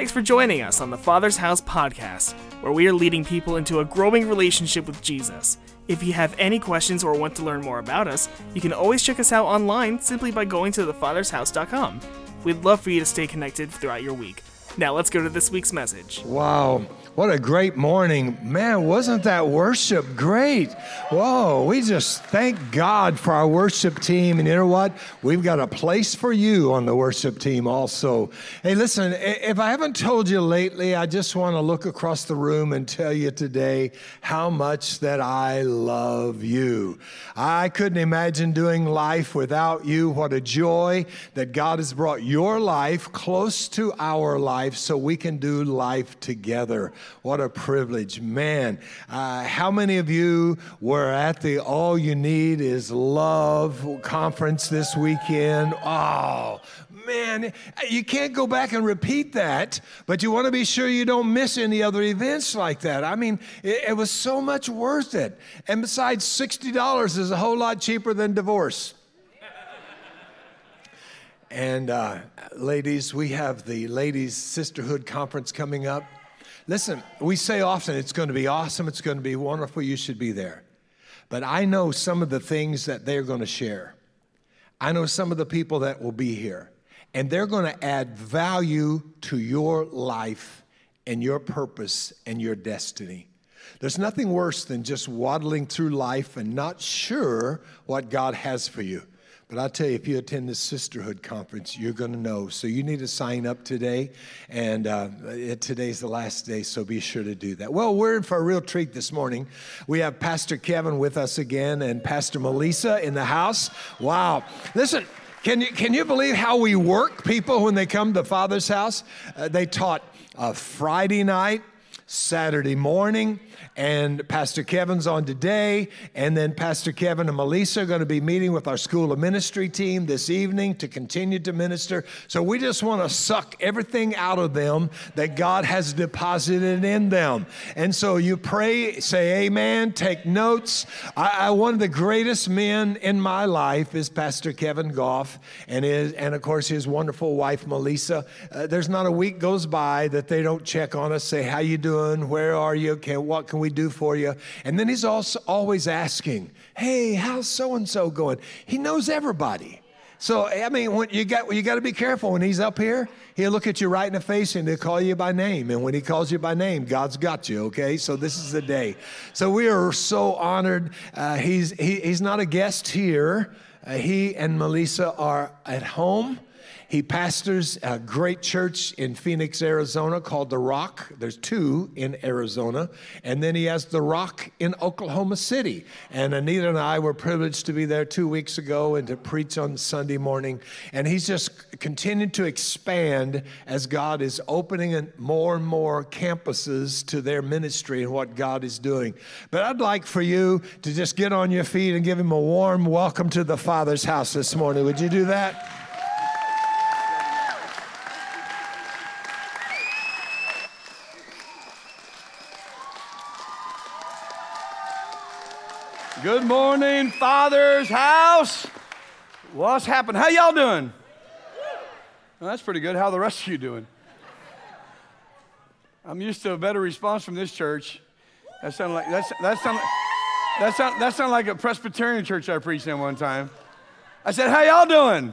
Thanks for joining us on the Father's House podcast, where we are leading people into a growing relationship with Jesus. If you have any questions or want to learn more about us, you can always check us out online simply by going to thefathershouse.com. We'd love for you to stay connected throughout your week. Now let's go to this week's message. Wow. What a great morning. Man, wasn't that worship great? Whoa, we just thank God for our worship team. And you know what? We've got a place for you on the worship team also. Hey, listen, if I haven't told you lately, I just want to look across the room and tell you today how much that I love you. I couldn't imagine doing life without you. What a joy that God has brought your life close to our life so we can do life together. What a privilege. Man, uh, how many of you were at the All You Need Is Love conference this weekend? Oh, man, you can't go back and repeat that, but you want to be sure you don't miss any other events like that. I mean, it, it was so much worth it. And besides, $60 is a whole lot cheaper than divorce. And uh, ladies, we have the Ladies Sisterhood Conference coming up. Listen, we say often it's going to be awesome, it's going to be wonderful, you should be there. But I know some of the things that they're going to share. I know some of the people that will be here, and they're going to add value to your life and your purpose and your destiny. There's nothing worse than just waddling through life and not sure what God has for you. But I'll tell you, if you attend this sisterhood conference, you're going to know. So you need to sign up today. And uh, today's the last day, so be sure to do that. Well, we're in for a real treat this morning. We have Pastor Kevin with us again and Pastor Melissa in the house. Wow. Listen, can you, can you believe how we work people when they come to Father's house? Uh, they taught uh, Friday night, Saturday morning, and Pastor Kevin's on today. And then Pastor Kevin and Melissa are going to be meeting with our School of Ministry team this evening to continue to minister. So we just want to suck everything out of them that God has deposited in them. And so you pray, say amen, take notes. I, I one of the greatest men in my life is Pastor Kevin Goff, and his, and of course his wonderful wife Melissa. Uh, there's not a week goes by that they don't check on us, say how you doing, where are you, okay, what can we do for you? And then he's also always asking, hey, how's so and so going? He knows everybody. So I mean, when you got you got to be careful when he's up here. He'll look at you right in the face and he'll call you by name. And when he calls you by name, God's got you. Okay, so this is the day. So we are so honored. Uh, he's he, he's not a guest here. Uh, he and Melissa are at home. He pastors a great church in Phoenix, Arizona called The Rock. There's two in Arizona. And then he has The Rock in Oklahoma City. And Anita and I were privileged to be there two weeks ago and to preach on Sunday morning. And he's just continued to expand as God is opening more and more campuses to their ministry and what God is doing. But I'd like for you to just get on your feet and give him a warm welcome to the Father's house this morning. Would you do that? Good morning, Father's house. What's happening? How y'all doing? Well, that's pretty good. How the rest of you doing? I'm used to a better response from this church. That sounded like that's that sound that sound that sounded like a Presbyterian church I preached in one time. I said, "How y'all doing?"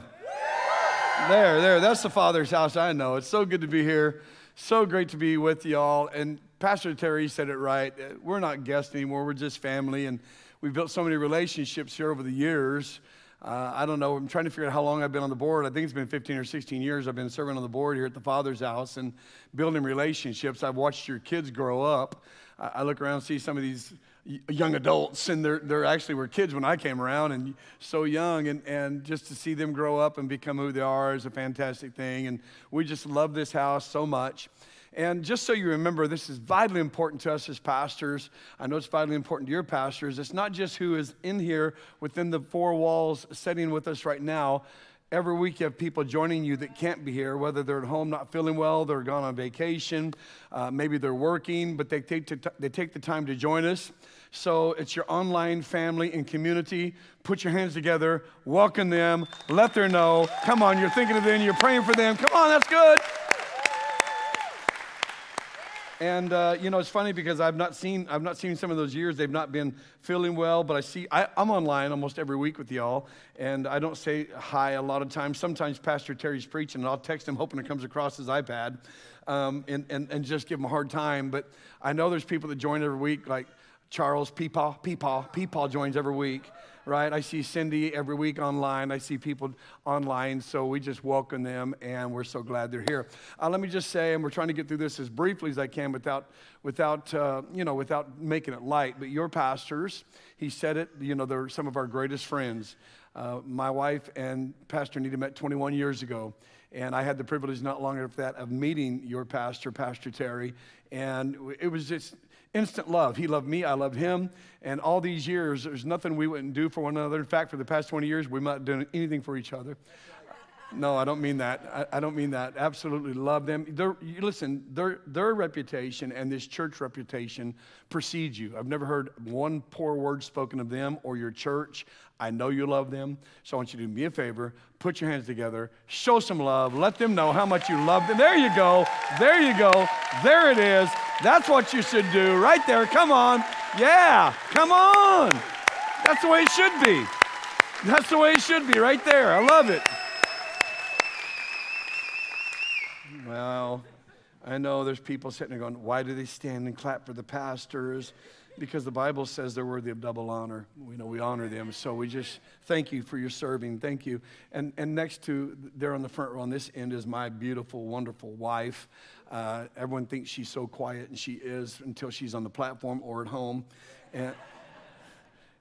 There, there. That's the Father's house. I know. It's so good to be here. So great to be with y'all. And Pastor Terry said it right. We're not guests anymore. We're just family and we've built so many relationships here over the years. Uh, I don't know. I'm trying to figure out how long I've been on the board. I think it's been 15 or 16 years I've been serving on the board here at the Father's House and building relationships. I've watched your kids grow up. I, I look around and see some of these young adults, and they're, they're actually were kids when I came around and so young. And, and just to see them grow up and become who they are is a fantastic thing. And we just love this house so much. And just so you remember, this is vitally important to us as pastors. I know it's vitally important to your pastors. It's not just who is in here within the four walls sitting with us right now. Every week, you have people joining you that can't be here, whether they're at home not feeling well, they're gone on vacation, uh, maybe they're working, but they take, they take the time to join us. So it's your online family and community. Put your hands together, welcome them, let them know. Come on, you're thinking of them, you're praying for them. Come on, that's good. And uh, you know, it's funny because I've not seen I've not seen some of those years. They've not been feeling well, but I see I, am online almost every week with y'all, and I don't say hi a lot of times. Sometimes Pastor Terry's preaching, and I'll text him hoping it comes across his iPad, um, and, and and just give him a hard time. But I know there's people that join every week, like Charles Peepaw, Peepaw, Peepaw joins every week right? I see Cindy every week online. I see people online, so we just welcome them, and we're so glad they're here. Uh, let me just say, and we're trying to get through this as briefly as I can without, without uh, you know, without making it light. But your pastors, he said it. You know, they're some of our greatest friends. Uh, my wife and Pastor Nita met 21 years ago. And I had the privilege not long after that of meeting your pastor, Pastor Terry. And it was just instant love. He loved me, I loved him. And all these years, there's nothing we wouldn't do for one another. In fact, for the past 20 years, we might done anything for each other. No, I don't mean that. I, I don't mean that. Absolutely love them. They're, listen, their, their reputation and this church reputation precedes you. I've never heard one poor word spoken of them or your church. I know you love them. So I want you to do me a favor. Put your hands together. Show some love. Let them know how much you love them. There you go. There you go. There it is. That's what you should do right there. Come on. Yeah. Come on. That's the way it should be. That's the way it should be right there. I love it. Well, I know there's people sitting there going, why do they stand and clap for the pastors? Because the Bible says they're worthy of double honor. We know we honor them. So we just thank you for your serving. Thank you. And, and next to, there on the front row on this end is my beautiful, wonderful wife. Uh, everyone thinks she's so quiet, and she is until she's on the platform or at home. And,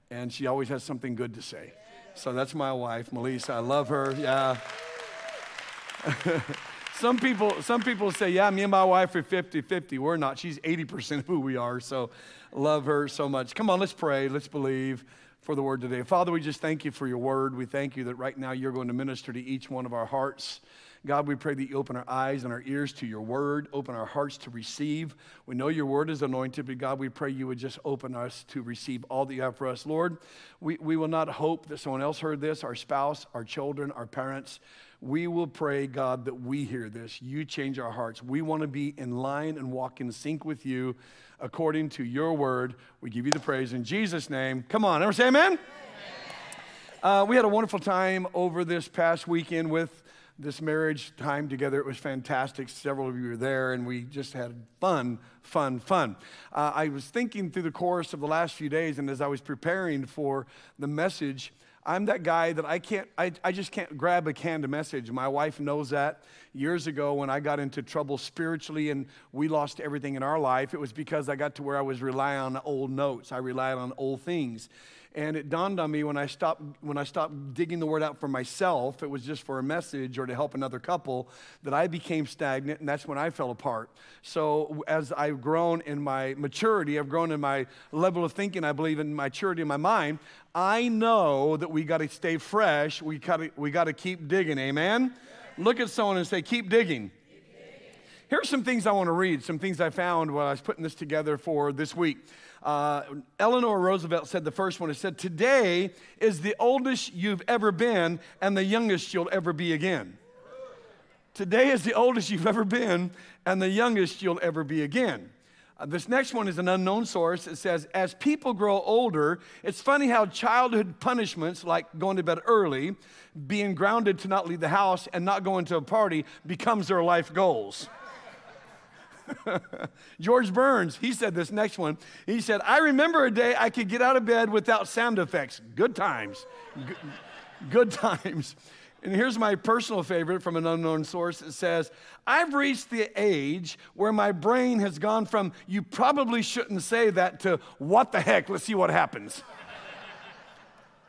and she always has something good to say. So that's my wife, Melissa. I love her. Yeah. some people, some people say, yeah, me and my wife are 50 50. We're not. She's 80% of who we are. So love her so much. Come on, let's pray. Let's believe for the word today. Father, we just thank you for your word. We thank you that right now you're going to minister to each one of our hearts. God, we pray that you open our eyes and our ears to your word, open our hearts to receive. We know your word is anointed, but God, we pray you would just open us to receive all that you have for us. Lord, we, we will not hope that someone else heard this, our spouse, our children, our parents. We will pray, God, that we hear this. You change our hearts. We want to be in line and walk in sync with you according to your word. We give you the praise in Jesus' name. Come on, everyone say amen. Uh, we had a wonderful time over this past weekend with this marriage time together. It was fantastic. Several of you were there, and we just had fun, fun, fun. Uh, I was thinking through the course of the last few days, and as I was preparing for the message, I'm that guy that I can't, I, I just can't grab a canned message. My wife knows that. Years ago, when I got into trouble spiritually and we lost everything in our life, it was because I got to where I was relying on old notes. I relied on old things. And it dawned on me when I stopped when I stopped digging the word out for myself, it was just for a message or to help another couple, that I became stagnant and that's when I fell apart. So as I've grown in my maturity, I've grown in my level of thinking, I believe in maturity in my mind, I know that we got to stay fresh. We got to we got to keep digging. Amen. Look at someone and say, keep digging. Here's some things I want to read, some things I found while I was putting this together for this week. Uh, Eleanor Roosevelt said the first one. It said, Today is the oldest you've ever been and the youngest you'll ever be again. Today is the oldest you've ever been and the youngest you'll ever be again. Uh, this next one is an unknown source. It says, As people grow older, it's funny how childhood punishments, like going to bed early, being grounded to not leave the house, and not going to a party, becomes their life goals. George Burns, he said this next one. He said, I remember a day I could get out of bed without sound effects. Good times. Good, good times. And here's my personal favorite from an unknown source. It says, I've reached the age where my brain has gone from, you probably shouldn't say that, to, what the heck, let's see what happens.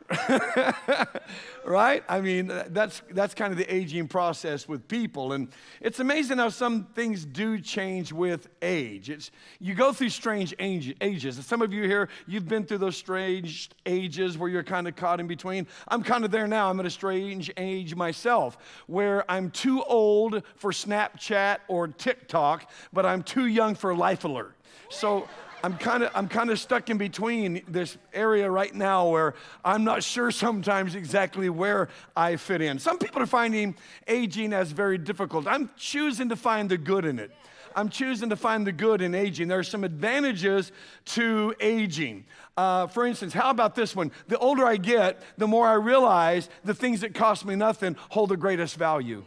right? I mean, that's, that's kind of the aging process with people. And it's amazing how some things do change with age. It's, you go through strange age, ages. And some of you here, you've been through those strange ages where you're kind of caught in between. I'm kind of there now. I'm at a strange age myself where I'm too old for Snapchat or TikTok, but I'm too young for Life Alert. So I'm kind of I'm kind of stuck in between this area right now where I'm not sure sometimes exactly where I fit in. Some people are finding aging as very difficult. I'm choosing to find the good in it. I'm choosing to find the good in aging. There are some advantages to aging. Uh, for instance, how about this one? The older I get, the more I realize the things that cost me nothing hold the greatest value.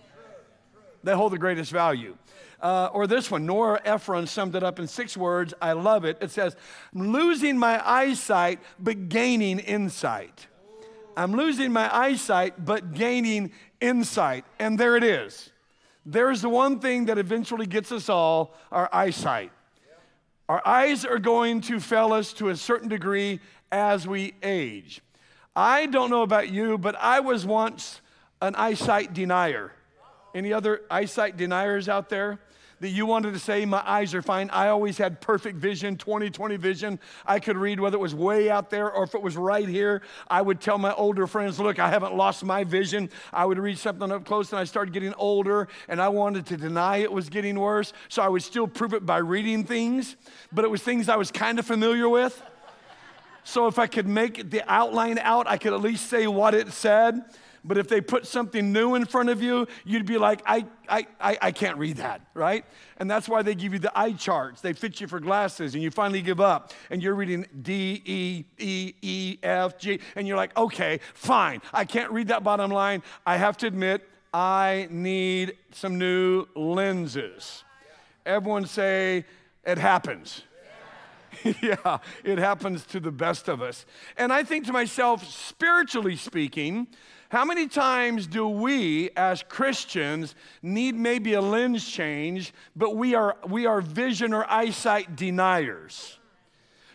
They hold the greatest value. Uh, or this one, Nora Ephron summed it up in six words. I love it. It says, I'm losing my eyesight, but gaining insight. I'm losing my eyesight, but gaining insight. And there it is. There's the one thing that eventually gets us all our eyesight. Our eyes are going to fail us to a certain degree as we age. I don't know about you, but I was once an eyesight denier. Any other eyesight deniers out there? That you wanted to say, My eyes are fine. I always had perfect vision, 20 20 vision. I could read whether it was way out there or if it was right here. I would tell my older friends, Look, I haven't lost my vision. I would read something up close and I started getting older and I wanted to deny it was getting worse. So I would still prove it by reading things, but it was things I was kind of familiar with. So if I could make the outline out, I could at least say what it said. But if they put something new in front of you, you'd be like, I, I, I, I can't read that, right? And that's why they give you the eye charts. They fit you for glasses, and you finally give up, and you're reading D, E, E, E, F, G, and you're like, okay, fine. I can't read that bottom line. I have to admit, I need some new lenses. Everyone say, it happens. yeah, it happens to the best of us. And I think to myself, spiritually speaking, how many times do we as Christians need maybe a lens change, but we are, we are vision or eyesight deniers?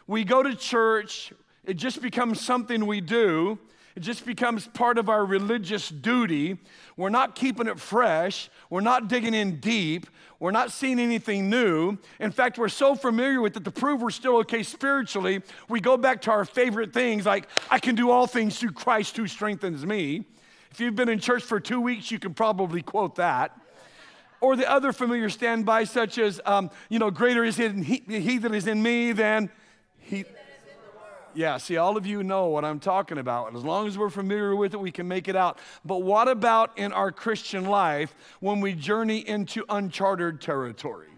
We go to church, it just becomes something we do. It just becomes part of our religious duty. We're not keeping it fresh. We're not digging in deep. We're not seeing anything new. In fact, we're so familiar with it to prove we're still okay spiritually, we go back to our favorite things like, I can do all things through Christ who strengthens me. If you've been in church for two weeks, you can probably quote that. Or the other familiar standby, such as, um, you know, greater is he, he that is in me than he. Yeah, see, all of you know what I'm talking about. And as long as we're familiar with it, we can make it out. But what about in our Christian life when we journey into uncharted territory?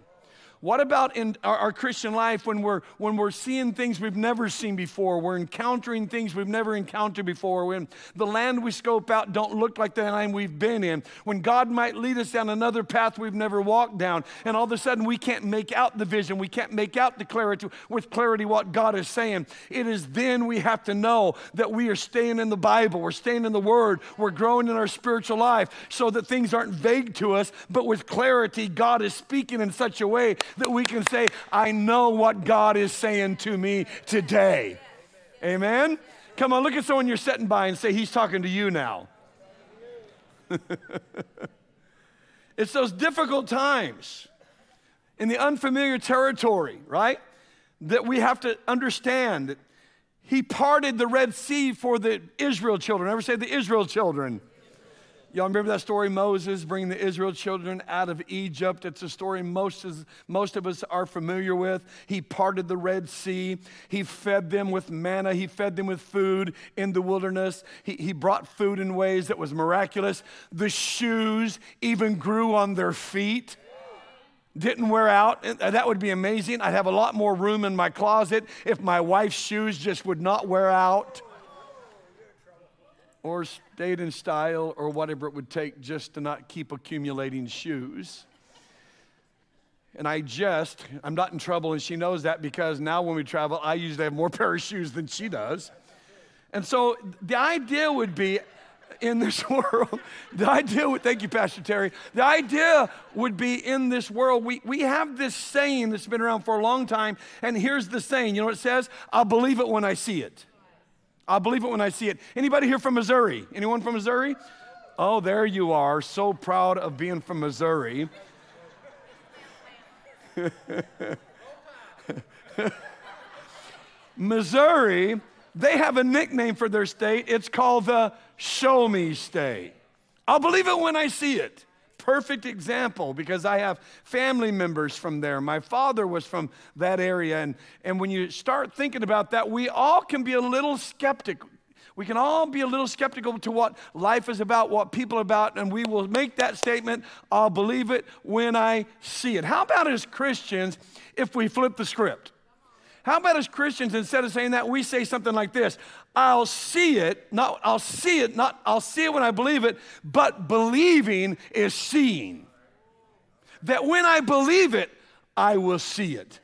What about in our, our, Christian life when we're, when we're seeing things we've never seen before? We're encountering things we've never encountered before. When the land we scope out don't look like the land we've been in. When God might lead us down another path we've never walked down. And all of a sudden we can't make out the vision. We can't make out the clarity with clarity what God is saying. It is then we have to know that we are staying in the Bible. We're staying in the Word. We're growing in our spiritual life so that things aren't vague to us, but with clarity, God is speaking in such a way that we can say, I know what God is saying to me today. Amen? Come on, look at someone you're sitting by and say, He's talking to you now. it's those difficult times in the unfamiliar territory, right? That we have to understand that He parted the Red Sea for the Israel children. Ever say the Israel children? Y'all remember that story, Moses bringing the Israel children out of Egypt? It's a story most, is, most of us are familiar with. He parted the Red Sea. He fed them with manna. He fed them with food in the wilderness. He, he brought food in ways that was miraculous. The shoes even grew on their feet didn't wear out. That would be amazing. I'd have a lot more room in my closet if my wife's shoes just would not wear out or stayed in style or whatever it would take just to not keep accumulating shoes. And I just, I'm not in trouble, and she knows that because now when we travel, I usually have more pair of shoes than she does. And so the idea would be in this world, the idea would, thank you, Pastor Terry, the idea would be in this world, we, we have this saying that's been around for a long time, and here's the saying, you know what it says? I'll believe it when I see it. I'll believe it when I see it. Anybody here from Missouri? Anyone from Missouri? Oh, there you are. So proud of being from Missouri. Missouri, they have a nickname for their state. It's called the Show Me State. I'll believe it when I see it. Perfect example because I have family members from there. My father was from that area. And, and when you start thinking about that, we all can be a little skeptic. We can all be a little skeptical to what life is about, what people are about, and we will make that statement, I'll believe it when I see it. How about as Christians if we flip the script? How about as Christians, instead of saying that, we say something like this I'll see it, not I'll see it, not I'll see it when I believe it, but believing is seeing. That when I believe it, I will see it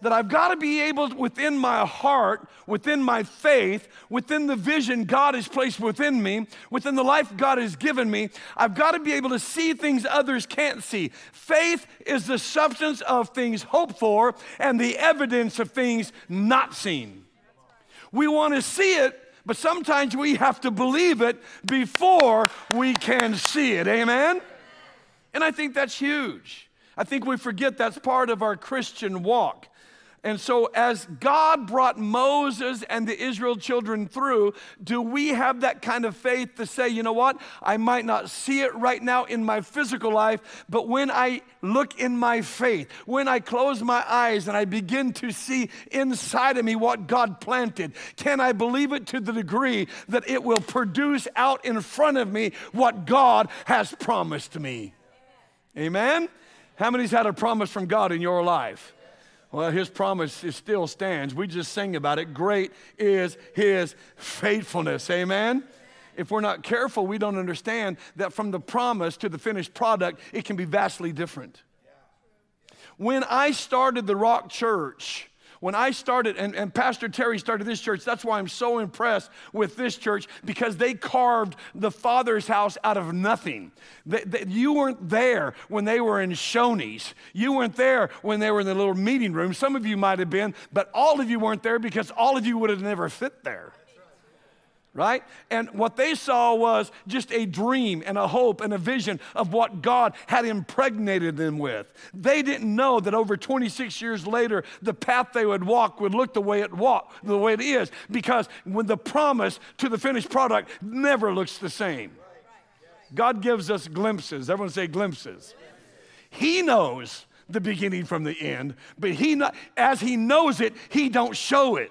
that I've got to be able, within my heart, within my faith, within the vision God has placed within me, within the life God has given me, I've got to be able to see things others can't see. Faith is the substance of things hoped for and the evidence of things not seen. We want to see it, but sometimes we have to believe it before we can see it. Amen? And I think that's huge. I think we forget that's part of our Christian walk. And so, as God brought Moses and the Israel children through, do we have that kind of faith to say, you know what? I might not see it right now in my physical life, but when I look in my faith, when I close my eyes and I begin to see inside of me what God planted, can I believe it to the degree that it will produce out in front of me what God has promised me? Amen? How many's had a promise from God in your life? Well, his promise still stands. We just sing about it. Great is his faithfulness. Amen? If we're not careful, we don't understand that from the promise to the finished product, it can be vastly different. When I started the Rock Church, when I started, and, and Pastor Terry started this church, that's why I'm so impressed with this church because they carved the Father's house out of nothing. They, they, you weren't there when they were in Shoney's. You weren't there when they were in the little meeting room. Some of you might have been, but all of you weren't there because all of you would have never fit there right? And what they saw was just a dream and a hope and a vision of what God had impregnated them with. They didn't know that over 26 years later, the path they would walk would look the way it walk, the way it is, because when the promise to the finished product never looks the same. God gives us glimpses. Everyone say glimpses. He knows the beginning from the end, but he not, as he knows it, he don't show it.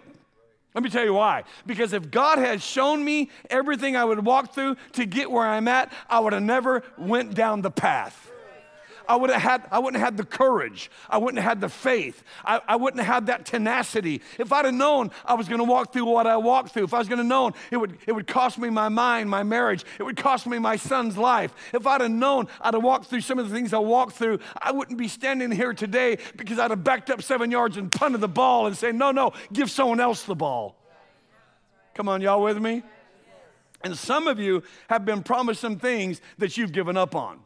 Let me tell you why. Because if God had shown me everything I would walk through to get where I'm at, I would have never went down the path. I would have had, I wouldn't have had the courage. I wouldn't have had the faith. I, I wouldn't have had that tenacity. If I'd have known I was going to walk through what I walked through, if I was going to known it would, it would cost me my mind, my marriage, it would cost me my son's life. If I'd have known I'd have walked through some of the things I walked through, I wouldn't be standing here today because I'd have backed up seven yards and punted the ball and say, no, no, give someone else the ball. Come on, y'all with me? And some of you have been promised some things that you've given up on.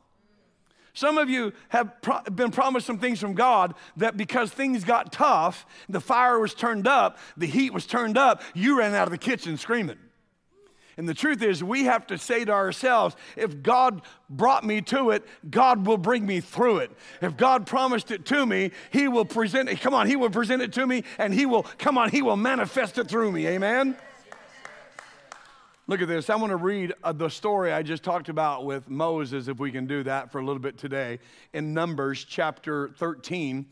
Some of you have pro- been promised some things from God that because things got tough, the fire was turned up, the heat was turned up, you ran out of the kitchen screaming. And the truth is, we have to say to ourselves, if God brought me to it, God will bring me through it. If God promised it to me, He will present it. Come on, He will present it to me, and He will, come on, He will manifest it through me. Amen? Look at this. I want to read uh, the story I just talked about with Moses, if we can do that for a little bit today, in Numbers chapter 13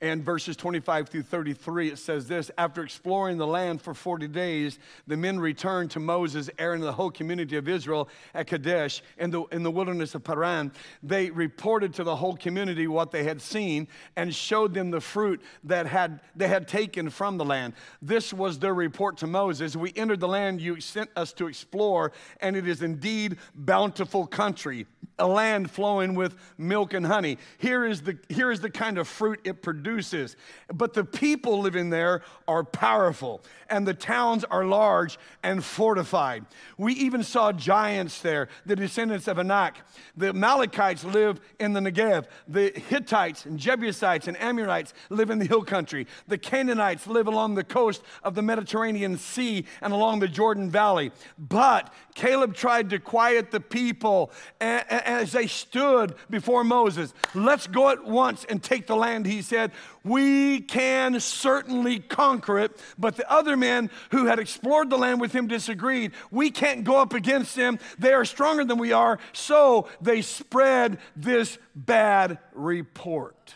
and verses 25 through 33, it says this After exploring the land for 40 days, the men returned to Moses, Aaron, and the whole community of Israel at Kadesh in the, in the wilderness of Paran. They reported to the whole community what they had seen and showed them the fruit that had, they had taken from the land. This was their report to Moses We entered the land you sent us to explore, and it is indeed bountiful country, a land flowing with milk and honey. Here is the, here is the kind of fruit it produces produces. But the people living there are powerful, and the towns are large and fortified. We even saw giants there, the descendants of Anak. The Amalekites live in the Negev. The Hittites and Jebusites and Amorites live in the hill country. The Canaanites live along the coast of the Mediterranean Sea and along the Jordan Valley. But Caleb tried to quiet the people as they stood before Moses. Let's go at once and take the land, he said, We can certainly conquer it. But the other men who had explored the land with him disagreed. We can't go up against them. They are stronger than we are. So they spread this bad report.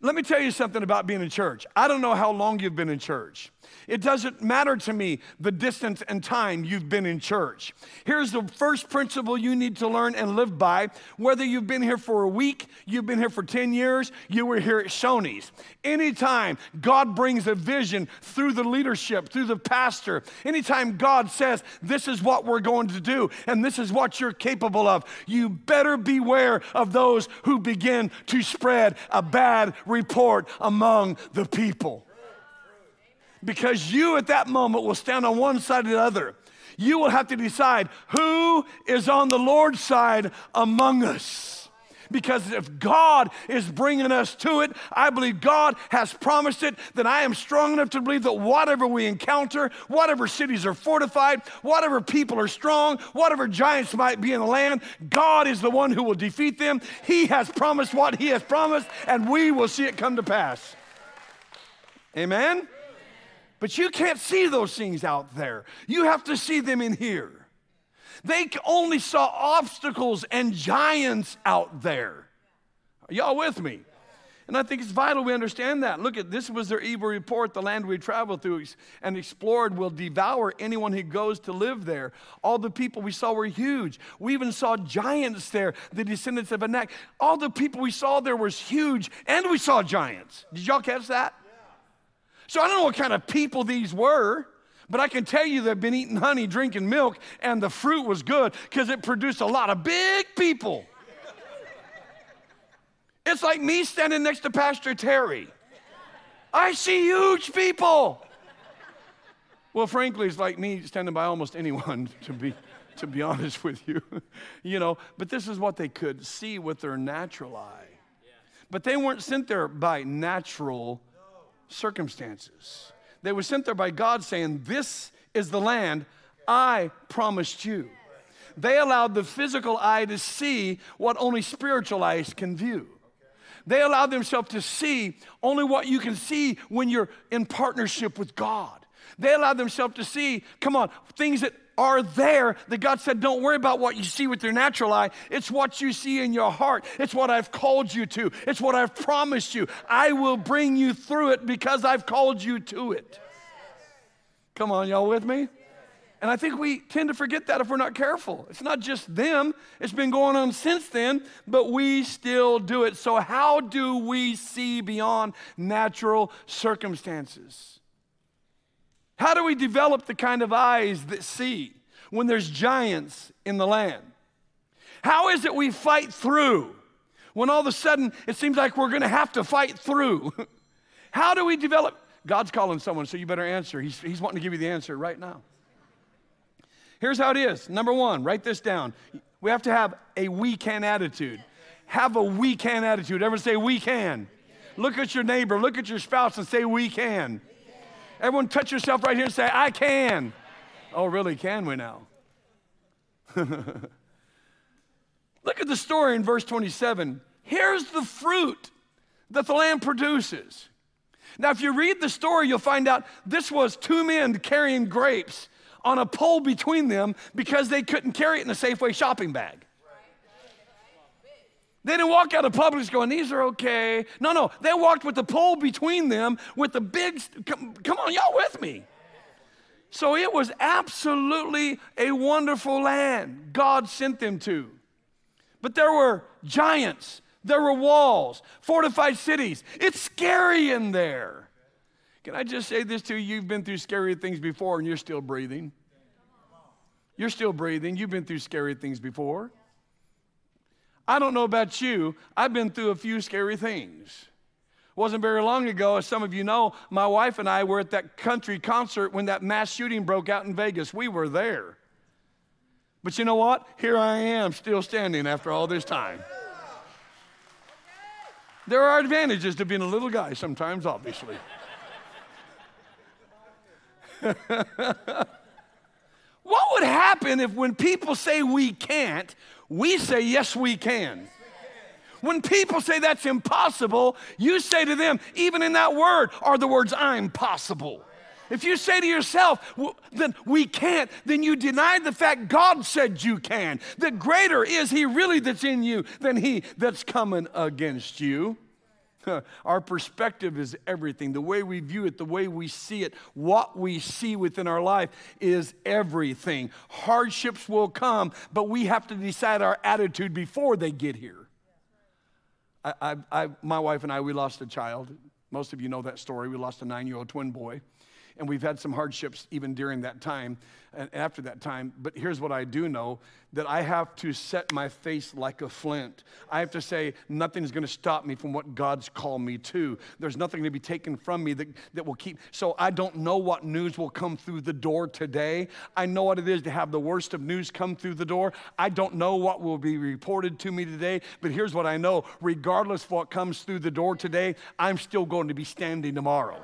Let me tell you something about being in church. I don't know how long you've been in church. It doesn't matter to me the distance and time you've been in church. Here's the first principle you need to learn and live by. Whether you've been here for a week, you've been here for 10 years, you were here at Shoney's. Anytime God brings a vision through the leadership, through the pastor, anytime God says, This is what we're going to do and this is what you're capable of, you better beware of those who begin to spread a bad report among the people because you at that moment will stand on one side or the other. You will have to decide who is on the Lord's side among us. Because if God is bringing us to it, I believe God has promised it, then I am strong enough to believe that whatever we encounter, whatever cities are fortified, whatever people are strong, whatever giants might be in the land, God is the one who will defeat them. He has promised what He has promised, and we will see it come to pass. Amen? But you can't see those things out there. You have to see them in here. They only saw obstacles and giants out there. Are y'all with me? And I think it's vital we understand that. Look at this was their evil report. The land we traveled through and explored will devour anyone who goes to live there. All the people we saw were huge. We even saw giants there, the descendants of Anak. All the people we saw there was huge, and we saw giants. Did y'all catch that? So I don't know what kind of people these were, but I can tell you they've been eating honey, drinking milk, and the fruit was good because it produced a lot of big people. It's like me standing next to Pastor Terry. I see huge people. Well, frankly, it's like me standing by almost anyone, to be, to be honest with you. you know, but this is what they could see with their natural eye. But they weren't sent there by natural circumstances. They were sent there by God saying, This is the land I promised you. They allowed the physical eye to see what only spiritual eyes can view. They allowed themselves to see only what you can see when you're in partnership with God. They allowed themselves to see, come on, things that are there that God said, don't worry about what you see with your natural eye. It's what you see in your heart. It's what I've called you to. It's what I've promised you. I will bring you through it because I've called you to it. Come on, y'all with me? And I think we tend to forget that if we're not careful. It's not just them, it's been going on since then, but we still do it. So, how do we see beyond natural circumstances? How do we develop the kind of eyes that see when there's giants in the land? How is it we fight through when all of a sudden it seems like we're going to have to fight through? How do we develop? God's calling someone, so you better answer. He's, he's wanting to give you the answer right now. Here's how it is. Number one, write this down. We have to have a we can attitude. Have a we can attitude. Ever say we can? Look at your neighbor, look at your spouse, and say we can. Everyone touch yourself right here and say, I can. Oh, really? Can we now? Look at the story in verse 27. Here's the fruit that the land produces. Now, if you read the story, you'll find out this was two men carrying grapes on a pole between them because they couldn't carry it in a Safeway shopping bag. They didn't walk out of Publix going, these are okay. No, no, they walked with the pole between them with the big, come, come on, y'all with me. So it was absolutely a wonderful land God sent them to. But there were giants, there were walls, fortified cities. It's scary in there. Can I just say this to you? You've been through scary things before and you're still breathing. You're still breathing. You've been through scary things before. I don't know about you, I've been through a few scary things. It Wasn't very long ago, as some of you know, my wife and I were at that country concert when that mass shooting broke out in Vegas. We were there. But you know what? Here I am, still standing after all this time. There are advantages to being a little guy sometimes, obviously. what would happen if when people say we can't, we say, yes, we can. When people say that's impossible, you say to them, even in that word are the words, I'm possible. If you say to yourself, well, then we can't, then you deny the fact God said you can. That greater is He really that's in you than He that's coming against you. Our perspective is everything. The way we view it, the way we see it, what we see within our life is everything. Hardships will come, but we have to decide our attitude before they get here. I, I, I, my wife and I, we lost a child. Most of you know that story. We lost a nine year old twin boy and we've had some hardships even during that time and after that time. But here's what I do know that I have to set my face like a flint. I have to say, nothing's going to stop me from what God's called me to. There's nothing to be taken from me that, that will keep. So I don't know what news will come through the door today. I know what it is to have the worst of news come through the door. I don't know what will be reported to me today, but here's what I know regardless of what comes through the door today, I'm still going to be standing tomorrow.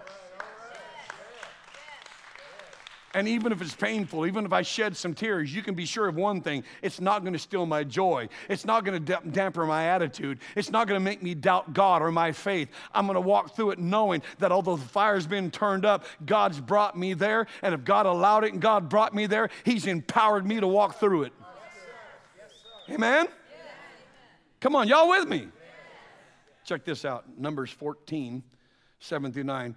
And even if it's painful, even if I shed some tears, you can be sure of one thing it's not going to steal my joy. It's not going to dampen my attitude. It's not going to make me doubt God or my faith. I'm going to walk through it knowing that although the fire's been turned up, God's brought me there. And if God allowed it and God brought me there, He's empowered me to walk through it. Amen? Come on, y'all with me? Check this out Numbers 14, 7 through 9.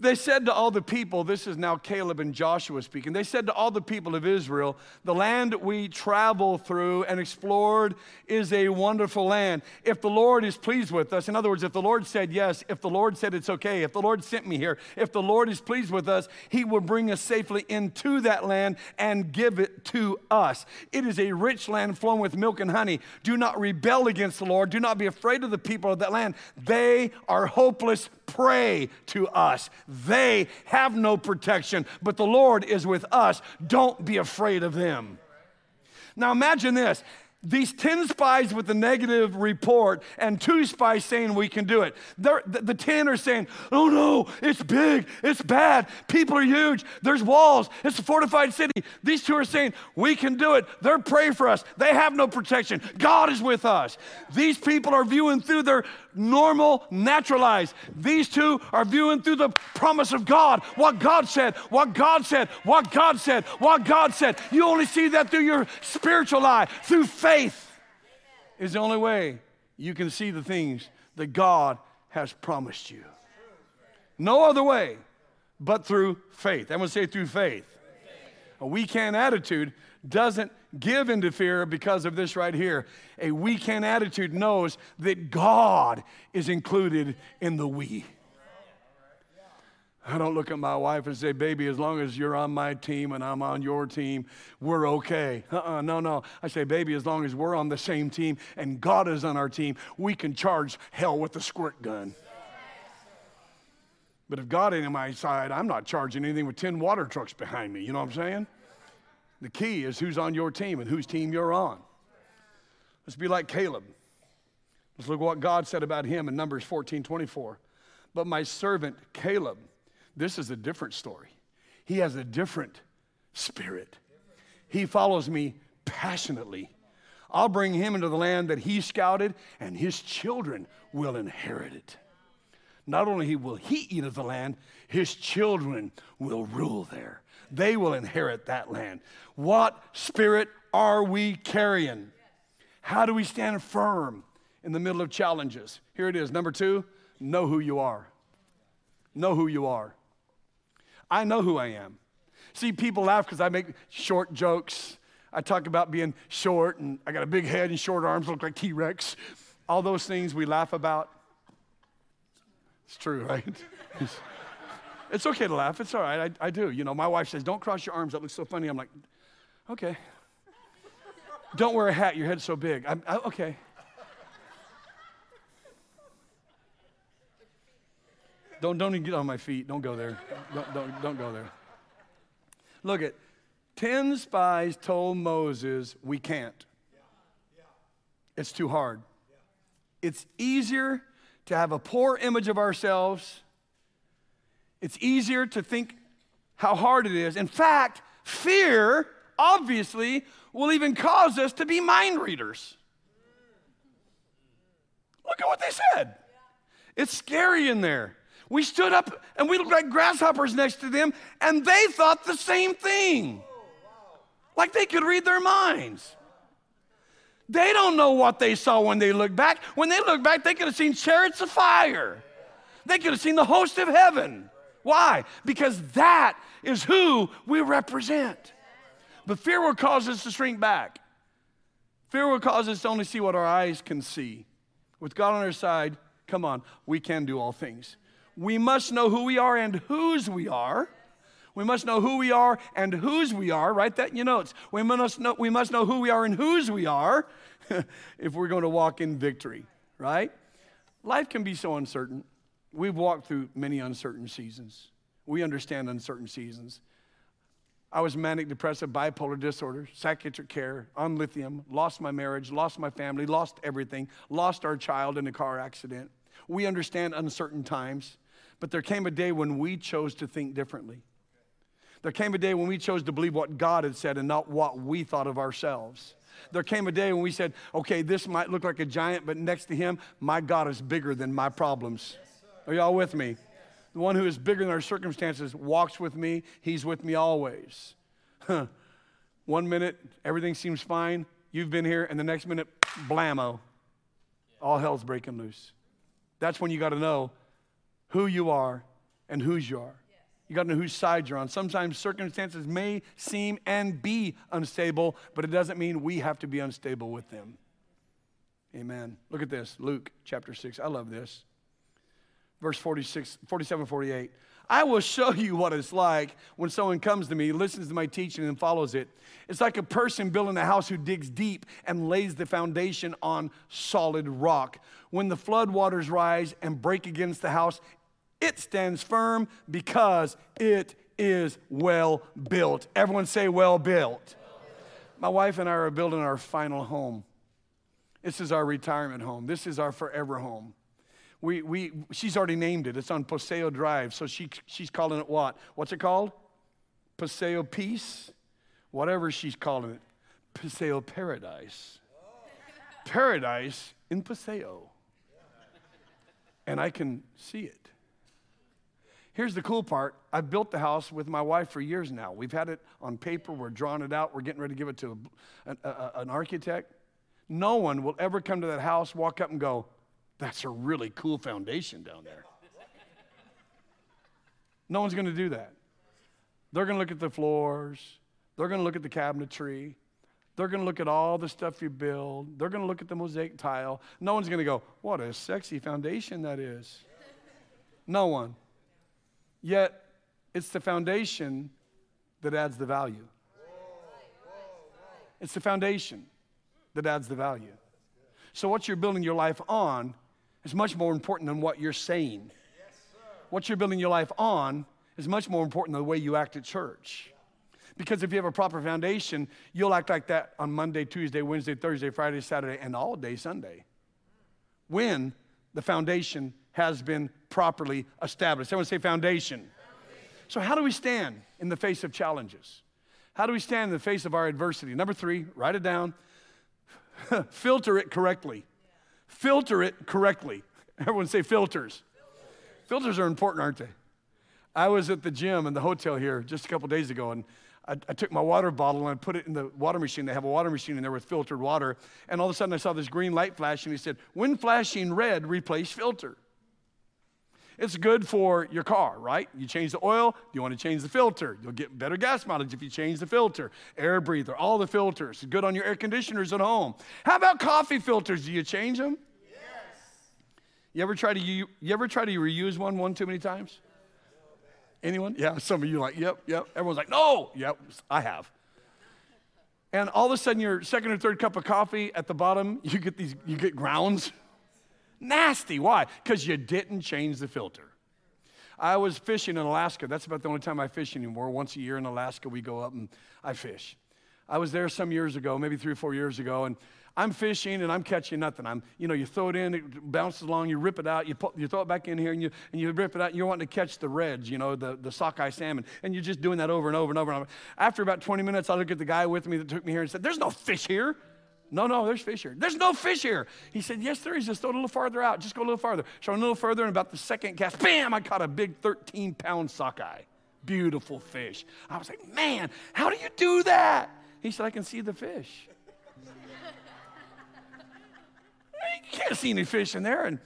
They said to all the people, this is now Caleb and Joshua speaking, they said to all the people of Israel, the land we travel through and explored is a wonderful land. If the Lord is pleased with us, in other words, if the Lord said yes, if the Lord said it's okay, if the Lord sent me here, if the Lord is pleased with us, he will bring us safely into that land and give it to us. It is a rich land flowing with milk and honey. Do not rebel against the Lord. Do not be afraid of the people of that land. They are hopeless prey to us. They have no protection, but the Lord is with us. Don't be afraid of them. Now imagine this these 10 spies with the negative report and two spies saying we can do it. The, the 10 are saying, oh no, it's big, it's bad, people are huge, there's walls, it's a fortified city. These two are saying, we can do it. They're praying for us, they have no protection. God is with us. These people are viewing through their normal, naturalized. These two are viewing through the promise of God, what God said, what God said, what God said, what God said. You only see that through your spiritual eye, through faith is the only way you can see the things that God has promised you. No other way but through faith. I'm going to say through faith. A we can attitude doesn't give into fear because of this right here. A we can attitude knows that God is included in the we. I don't look at my wife and say, baby, as long as you're on my team and I'm on your team, we're okay. Uh-uh, no, no. I say, baby, as long as we're on the same team and God is on our team, we can charge hell with a squirt gun. But if God ain't on my side, I'm not charging anything with 10 water trucks behind me. You know what I'm saying? The key is who's on your team and whose team you're on. Let's be like Caleb. Let's look what God said about him in Numbers 14 24. But my servant Caleb, this is a different story. He has a different spirit. He follows me passionately. I'll bring him into the land that he scouted, and his children will inherit it. Not only will he eat of the land, his children will rule there. They will inherit that land. What spirit are we carrying? How do we stand firm in the middle of challenges? Here it is. Number two, know who you are. Know who you are. I know who I am. See, people laugh because I make short jokes. I talk about being short and I got a big head and short arms, look like T Rex. All those things we laugh about. It's true, right? It's okay to laugh. It's all right. I, I do. You know, my wife says, don't cross your arms. That looks so funny. I'm like, okay. don't wear a hat. Your head's so big. I'm, I, okay. Don't, don't even get on my feet. Don't go there. Don't, don't, don't go there. Look at 10 spies told Moses, we can't. It's too hard. It's easier to have a poor image of ourselves it's easier to think how hard it is. In fact, fear, obviously, will even cause us to be mind readers. Look at what they said. It's scary in there. We stood up and we looked like grasshoppers next to them, and they thought the same thing. Like they could read their minds. They don't know what they saw when they looked back. When they looked back, they could have seen chariots of fire. They could have seen the host of heaven. Why? Because that is who we represent. But fear will cause us to shrink back. Fear will cause us to only see what our eyes can see. With God on our side, come on, we can do all things. We must know who we are and whose we are. We must know who we are and whose we are. Write that in your notes. We must know, we must know who we are and whose we are if we're going to walk in victory, right? Life can be so uncertain. We've walked through many uncertain seasons. We understand uncertain seasons. I was manic depressive, bipolar disorder, psychiatric care, on lithium, lost my marriage, lost my family, lost everything, lost our child in a car accident. We understand uncertain times, but there came a day when we chose to think differently. There came a day when we chose to believe what God had said and not what we thought of ourselves. There came a day when we said, okay, this might look like a giant, but next to him, my God is bigger than my problems. Are y'all with me? The one who is bigger than our circumstances walks with me, he's with me always. Huh. One minute, everything seems fine. You've been here, and the next minute, blammo. All hell's breaking loose. That's when you got to know who you are and whose you are. You got to know whose side you're on. Sometimes circumstances may seem and be unstable, but it doesn't mean we have to be unstable with them. Amen. Look at this Luke chapter 6. I love this. Verse 46, 47, 48. I will show you what it's like when someone comes to me, listens to my teaching, and follows it. It's like a person building a house who digs deep and lays the foundation on solid rock. When the flood waters rise and break against the house, it stands firm because it is well built. Everyone say, well built. My wife and I are building our final home. This is our retirement home. This is our forever home. We, we, she's already named it. It's on Paseo Drive. So she, she's calling it what? What's it called? Paseo Peace? Whatever she's calling it. Paseo Paradise. Paradise in Paseo. And I can see it. Here's the cool part I've built the house with my wife for years now. We've had it on paper, we're drawing it out, we're getting ready to give it to a, a, a, an architect. No one will ever come to that house, walk up, and go, That's a really cool foundation down there. no one's going to do that. They're going to look at the floors, they're going to look at the cabinetry, they're going to look at all the stuff you build. They're going to look at the mosaic tile. No one's going to go, What a sexy foundation that is. No one. Yet, it's the foundation that adds the value. It's the foundation that adds the value. So, what you're building your life on is much more important than what you're saying. What you're building your life on is much more important than the way you act at church. Because if you have a proper foundation, you'll act like that on Monday, Tuesday, Wednesday, Thursday, Friday, Saturday, and all day Sunday. When the foundation has been properly established. Everyone say foundation. So, how do we stand in the face of challenges? How do we stand in the face of our adversity? Number three, write it down. Filter it correctly. Filter it correctly. Everyone say filters. Filters are important, aren't they? I was at the gym in the hotel here just a couple days ago, and I, I, took my water bottle and I put it in the water machine. They have a water machine in there with filtered water. And all of a sudden, I saw this green light flash, and he said, When flashing red, replace filter. It's good for your car, right? You change the oil, you want to change the filter. You'll get better gas mileage if you change the filter. Air breather, all the filters. Good on your air conditioners at home. How about coffee filters? Do you change them? Yes. You ever try to you, you ever try to reuse one one too many times? Anyone? Yeah, some of you like, yep, yep. Everyone's like, no, yep, I have. And all of a sudden, your second or third cup of coffee at the bottom, you get these, you get grounds. Nasty. Why? Because you didn't change the filter. I was fishing in Alaska. That's about the only time I fish anymore. Once a year in Alaska, we go up and I fish. I was there some years ago, maybe three or four years ago, and I'm fishing and I'm catching nothing. I'm, you know, you throw it in, it bounces along, you rip it out, you, put, you throw it back in here, and you, and you rip it out, and you're wanting to catch the reds, you know, the, the sockeye salmon. And you're just doing that over and over and over and over. After about 20 minutes, I look at the guy with me that took me here and said, There's no fish here. No, no, there's fish here. There's no fish here. He said, Yes, there is. Just go a little farther out. Just go a little farther. So a little further, and about the second cast, bam, I caught a big 13 pound sockeye. Beautiful fish. I was like, Man, how do you do that? He said, I can see the fish. you can't see any fish in there. And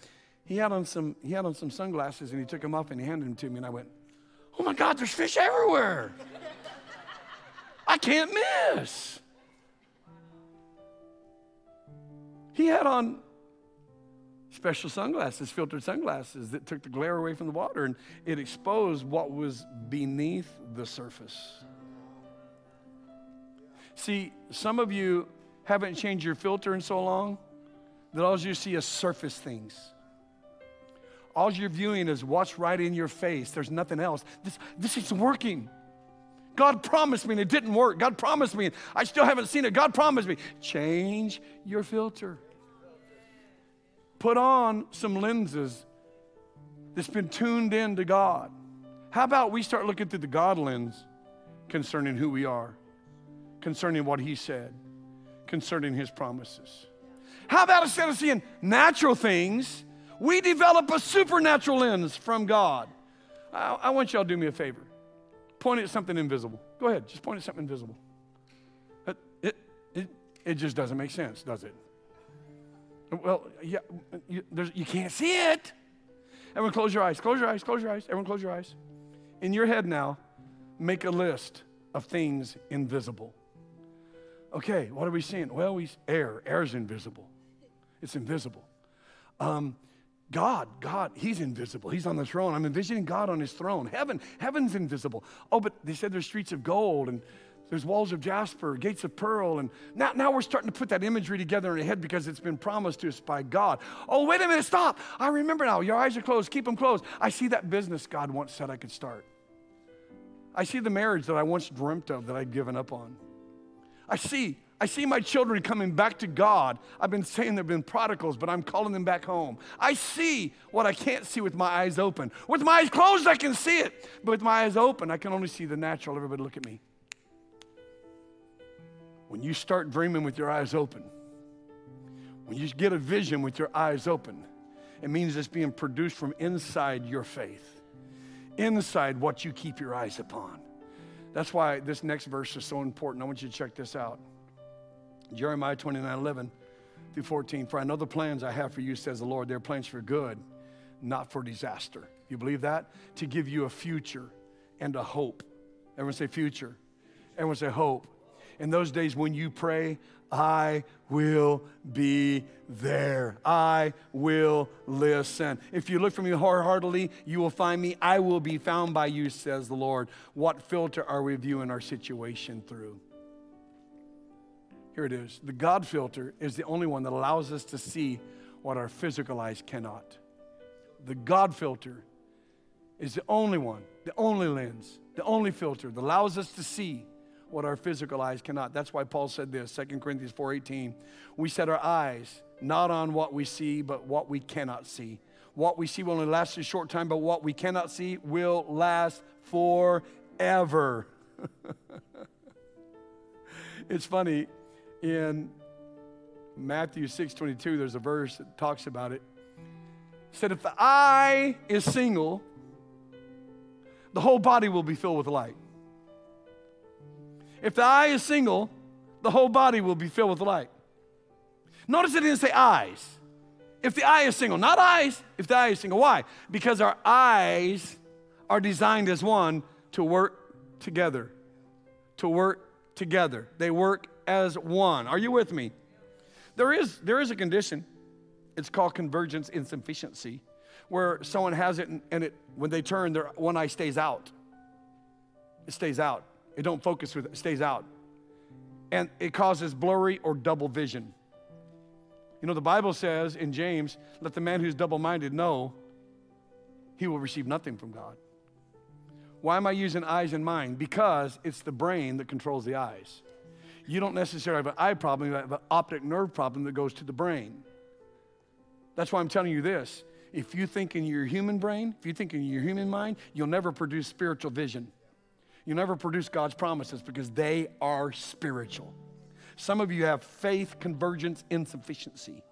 he had on some, he had on some sunglasses and he took them off and he handed them to me. And I went, Oh my God, there's fish everywhere. I can't miss. He had on special sunglasses, filtered sunglasses that took the glare away from the water and it exposed what was beneath the surface. See, some of you haven't changed your filter in so long that all you see is surface things. All you're viewing is what's right in your face. There's nothing else. This, this is working. God promised me and it didn't work. God promised me and I still haven't seen it. God promised me. Change your filter. Put on some lenses that's been tuned in to God. How about we start looking through the God lens concerning who we are, concerning what He said, concerning His promises? How about instead of seeing natural things, we develop a supernatural lens from God? I, I want y'all to do me a favor. Point at something invisible. Go ahead, just point at something invisible. It, it, it, it just doesn't make sense, does it? Well, yeah, you, you can't see it. Everyone, close your eyes. Close your eyes. Close your eyes. Everyone, close your eyes. In your head now, make a list of things invisible. Okay, what are we seeing? Well, we air. Air's invisible. It's invisible. Um, God, God, He's invisible. He's on the throne. I'm envisioning God on His throne. Heaven, heaven's invisible. Oh, but they said there's streets of gold and there's walls of jasper, gates of pearl, and now, now we're starting to put that imagery together in our head because it's been promised to us by God. Oh, wait a minute, stop. I remember now. Your eyes are closed. Keep them closed. I see that business God once said I could start. I see the marriage that I once dreamt of that I'd given up on. I see I see my children coming back to God. I've been saying they've been prodigals, but I'm calling them back home. I see what I can't see with my eyes open. With my eyes closed, I can see it, but with my eyes open, I can only see the natural. Everybody, look at me. When you start dreaming with your eyes open, when you get a vision with your eyes open, it means it's being produced from inside your faith, inside what you keep your eyes upon. That's why this next verse is so important. I want you to check this out. Jeremiah 29 11 through 14. For I know the plans I have for you, says the Lord. They're plans for good, not for disaster. You believe that? To give you a future and a hope. Everyone say future. Everyone say hope. In those days when you pray, I will be there. I will listen. If you look for me wholeheartedly, you will find me. I will be found by you, says the Lord. What filter are we viewing our situation through? Here it is. The God filter is the only one that allows us to see what our physical eyes cannot. The God filter is the only one, the only lens, the only filter that allows us to see what our physical eyes cannot. That's why Paul said this, 2 Corinthians 4:18. We set our eyes not on what we see, but what we cannot see. What we see will only last a short time, but what we cannot see will last forever. it's funny, in Matthew 6 22, there's a verse that talks about it. it said, If the eye is single, the whole body will be filled with light. If the eye is single, the whole body will be filled with light. Notice it didn't say eyes. If the eye is single, not eyes, if the eye is single. Why? Because our eyes are designed as one to work together. To work together. They work as one. Are you with me? There is, there is a condition. It's called convergence insufficiency, where someone has it and, and it, when they turn, their one eye stays out. It stays out. It don't focus with it, it stays out. And it causes blurry or double vision. You know, the Bible says in James, let the man who's double minded know he will receive nothing from God. Why am I using eyes and mind? Because it's the brain that controls the eyes you don't necessarily have an eye problem, you have an optic nerve problem that goes to the brain. That's why I'm telling you this. If you think in your human brain, if you think in your human mind, you'll never produce spiritual vision. You'll never produce God's promises because they are spiritual. Some of you have faith convergence insufficiency,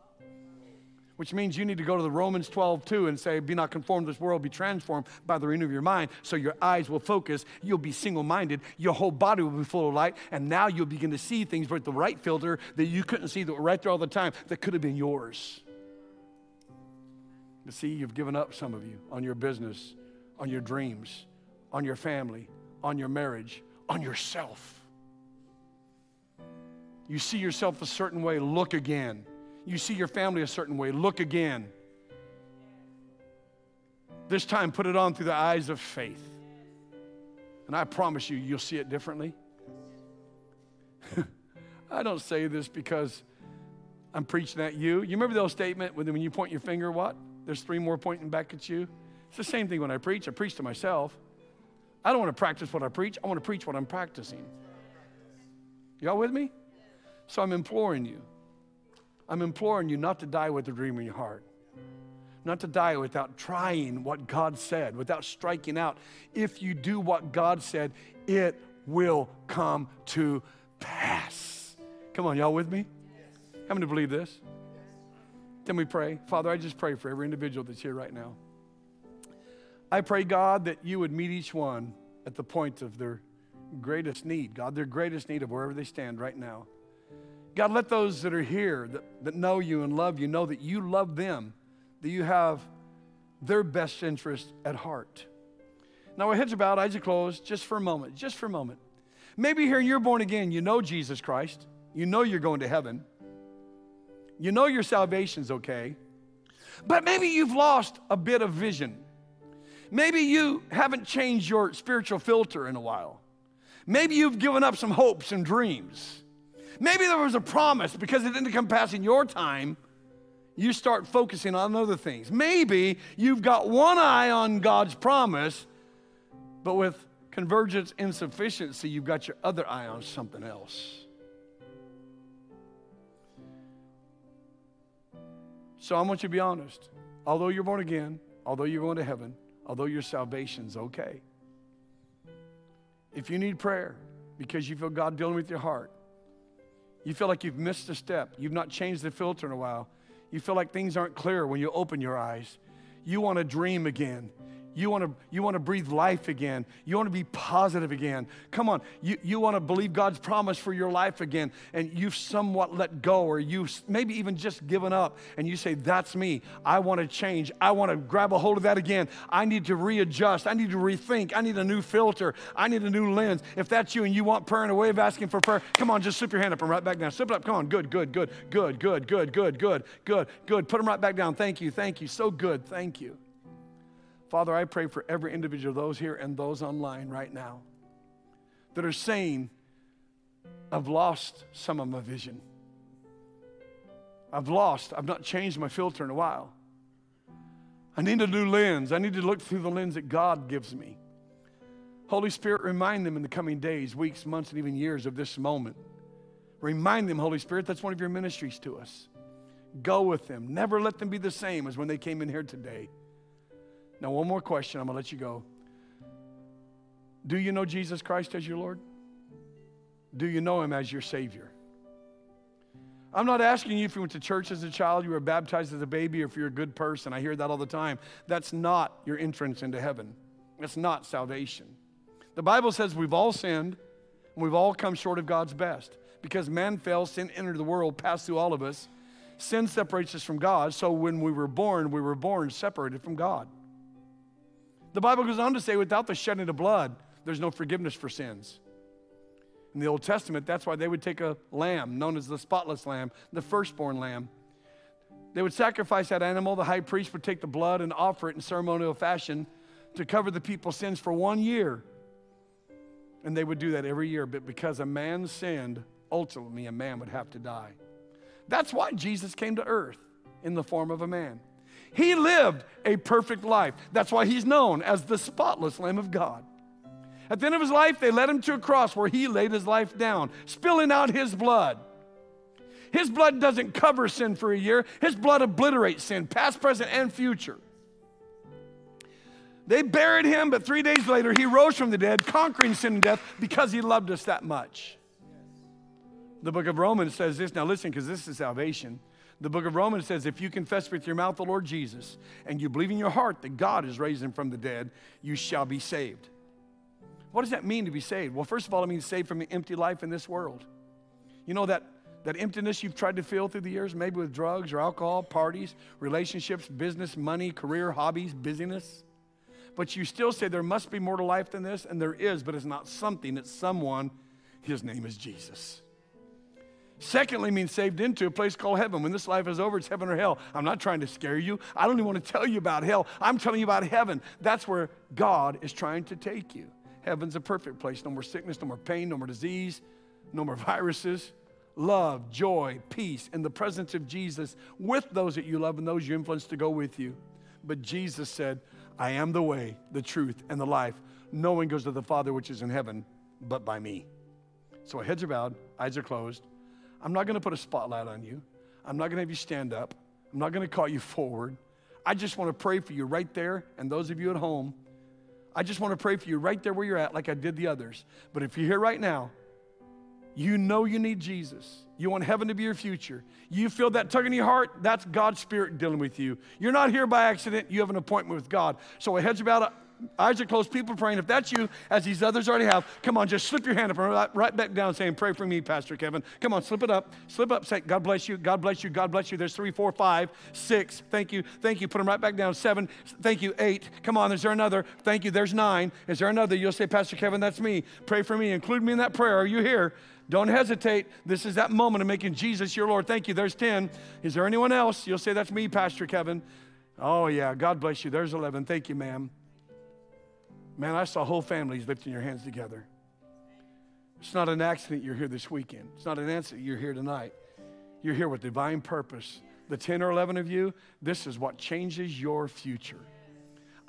which means you need to go to the Romans 12, 2 and say, Be not conformed to this world, be transformed by the renewing of your mind, so your eyes will focus, you'll be single minded, your whole body will be full of light, and now you'll begin to see things with the right filter that you couldn't see that were right there all the time that could have been yours. But see, you've given up some of you on your business, on your dreams, on your family, on your marriage, on yourself. You see yourself a certain way, look again. You see your family a certain way, look again. This time, put it on through the eyes of faith. And I promise you, you'll see it differently. I don't say this because I'm preaching at you. You remember the old statement when you point your finger, what? There's three more pointing back at you? It's the same thing when I preach. I preach to myself. I don't want to practice what I preach, I want to preach what I'm practicing. Y'all with me? So I'm imploring you. I'm imploring you not to die with a dream in your heart. Not to die without trying what God said, without striking out. If you do what God said, it will come to pass. Come on, y'all with me? How many believe this? Can we pray? Father, I just pray for every individual that's here right now. I pray, God, that you would meet each one at the point of their greatest need, God, their greatest need of wherever they stand right now. God, let those that are here that, that know you and love you know that you love them, that you have their best interest at heart. Now, our heads are bowed, eyes are closed, just for a moment, just for a moment. Maybe here you're born again, you know Jesus Christ, you know you're going to heaven, you know your salvation's okay, but maybe you've lost a bit of vision. Maybe you haven't changed your spiritual filter in a while. Maybe you've given up some hopes and dreams. Maybe there was a promise because it didn't come past in your time. You start focusing on other things. Maybe you've got one eye on God's promise, but with convergence insufficiency, you've got your other eye on something else. So I want you to be honest. Although you're born again, although you're going to heaven, although your salvation's okay. If you need prayer because you feel God dealing with your heart, you feel like you've missed a step, you've not changed the filter in a while, you feel like things aren't clear when you open your eyes, you want to dream again, you want to you want to breathe life again. You want to be positive again. Come on. You you want to believe God's promise for your life again and you've somewhat let go or you've maybe even just given up and you say that's me. I want to change. I want to grab a hold of that again. I need to readjust. I need to rethink. I need a new filter. I need a new lens. If that's you and you want prayer and a way of asking for prayer, come on, just slip your hand up and right back down. Slip it up. Come on. Good, good, good. Good, good, good, good, good. Good. Good. Put them right back down. Thank you. Thank you. So good. Thank you. Father, I pray for every individual, those here and those online right now, that are saying, I've lost some of my vision. I've lost, I've not changed my filter in a while. I need a new lens. I need to look through the lens that God gives me. Holy Spirit, remind them in the coming days, weeks, months, and even years of this moment. Remind them, Holy Spirit, that's one of your ministries to us. Go with them. Never let them be the same as when they came in here today. Now, one more question, I'm going to let you go. Do you know Jesus Christ as your Lord? Do you know Him as your Savior? I'm not asking you if you went to church as a child, you were baptized as a baby, or if you're a good person. I hear that all the time. That's not your entrance into heaven. That's not salvation. The Bible says we've all sinned and we've all come short of God's best. Because man fell, sin entered the world, passed through all of us. Sin separates us from God. So when we were born, we were born separated from God. The Bible goes on to say, without the shedding of blood, there's no forgiveness for sins. In the Old Testament, that's why they would take a lamb known as the spotless lamb, the firstborn lamb. They would sacrifice that animal. The high priest would take the blood and offer it in ceremonial fashion to cover the people's sins for one year. And they would do that every year. But because a man sinned, ultimately a man would have to die. That's why Jesus came to earth in the form of a man. He lived a perfect life. That's why he's known as the spotless Lamb of God. At the end of his life, they led him to a cross where he laid his life down, spilling out his blood. His blood doesn't cover sin for a year, his blood obliterates sin, past, present, and future. They buried him, but three days later, he rose from the dead, conquering sin and death because he loved us that much. The book of Romans says this. Now, listen, because this is salvation. The book of Romans says, if you confess with your mouth the Lord Jesus and you believe in your heart that God is raised him from the dead, you shall be saved. What does that mean to be saved? Well, first of all, it means saved from an empty life in this world. You know that, that emptiness you've tried to fill through the years, maybe with drugs or alcohol, parties, relationships, business, money, career, hobbies, busyness? But you still say there must be more to life than this, and there is, but it's not something, it's someone. His name is Jesus. Secondly, means saved into a place called heaven. When this life is over, it's heaven or hell. I'm not trying to scare you. I don't even want to tell you about hell. I'm telling you about heaven. That's where God is trying to take you. Heaven's a perfect place. No more sickness, no more pain, no more disease, no more viruses. Love, joy, peace, in the presence of Jesus with those that you love and those you influence to go with you. But Jesus said, I am the way, the truth, and the life. No one goes to the Father which is in heaven but by me. So heads are bowed, eyes are closed. I'm not going to put a spotlight on you. I'm not going to have you stand up. I'm not going to call you forward. I just want to pray for you right there, and those of you at home. I just want to pray for you right there where you're at, like I did the others. But if you're here right now, you know you need Jesus. You want heaven to be your future. You feel that tug in your heart, that's God's Spirit dealing with you. You're not here by accident, you have an appointment with God. So, a heads about eyes are closed, people praying. If that's you, as these others already have, come on, just slip your hand up right, right back down saying, Pray for me, Pastor Kevin. Come on, slip it up. Slip up, say, God bless you, God bless you, God bless you. There's three, four, five, six. Thank you, thank you. Put them right back down. Seven, thank you. Eight. Come on, is there another? Thank you. There's nine. Is there another? You'll say, Pastor Kevin, that's me. Pray for me. Include me in that prayer. Are you here? Don't hesitate. This is that moment of making Jesus your Lord. Thank you. There's 10. Is there anyone else? You'll say, That's me, Pastor Kevin. Oh, yeah. God bless you. There's 11. Thank you, ma'am. Man, I saw whole families lifting your hands together. It's not an accident you're here this weekend. It's not an accident you're here tonight. You're here with divine purpose. The 10 or 11 of you, this is what changes your future.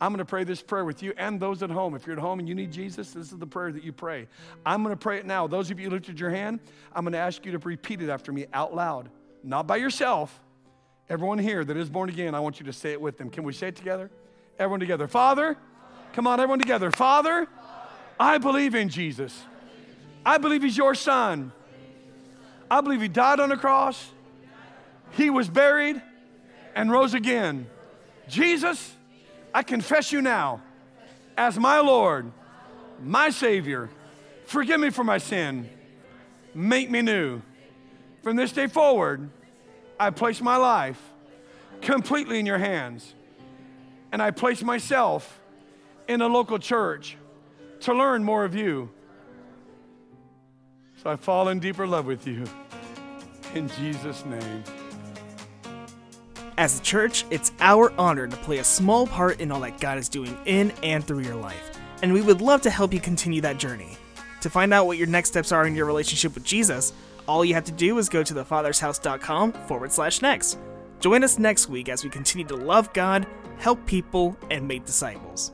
I'm going to pray this prayer with you and those at home. If you're at home and you need Jesus, this is the prayer that you pray. I'm going to pray it now. Those of you who lifted your hand, I'm going to ask you to repeat it after me out loud, not by yourself. Everyone here that is born again, I want you to say it with them. Can we say it together? Everyone together. Father, Come on, everyone together. Father, I believe in Jesus. I believe He's your Son. I believe He died on the cross, He was buried, and rose again. Jesus, I confess you now as my Lord, my Savior. Forgive me for my sin. Make me new. From this day forward, I place my life completely in your hands. And I place myself in a local church to learn more of you. So I fall in deeper love with you. In Jesus' name. As a church, it's our honor to play a small part in all that God is doing in and through your life, and we would love to help you continue that journey. To find out what your next steps are in your relationship with Jesus, all you have to do is go to thefathershouse.com forward slash next. Join us next week as we continue to love God, help people, and make disciples.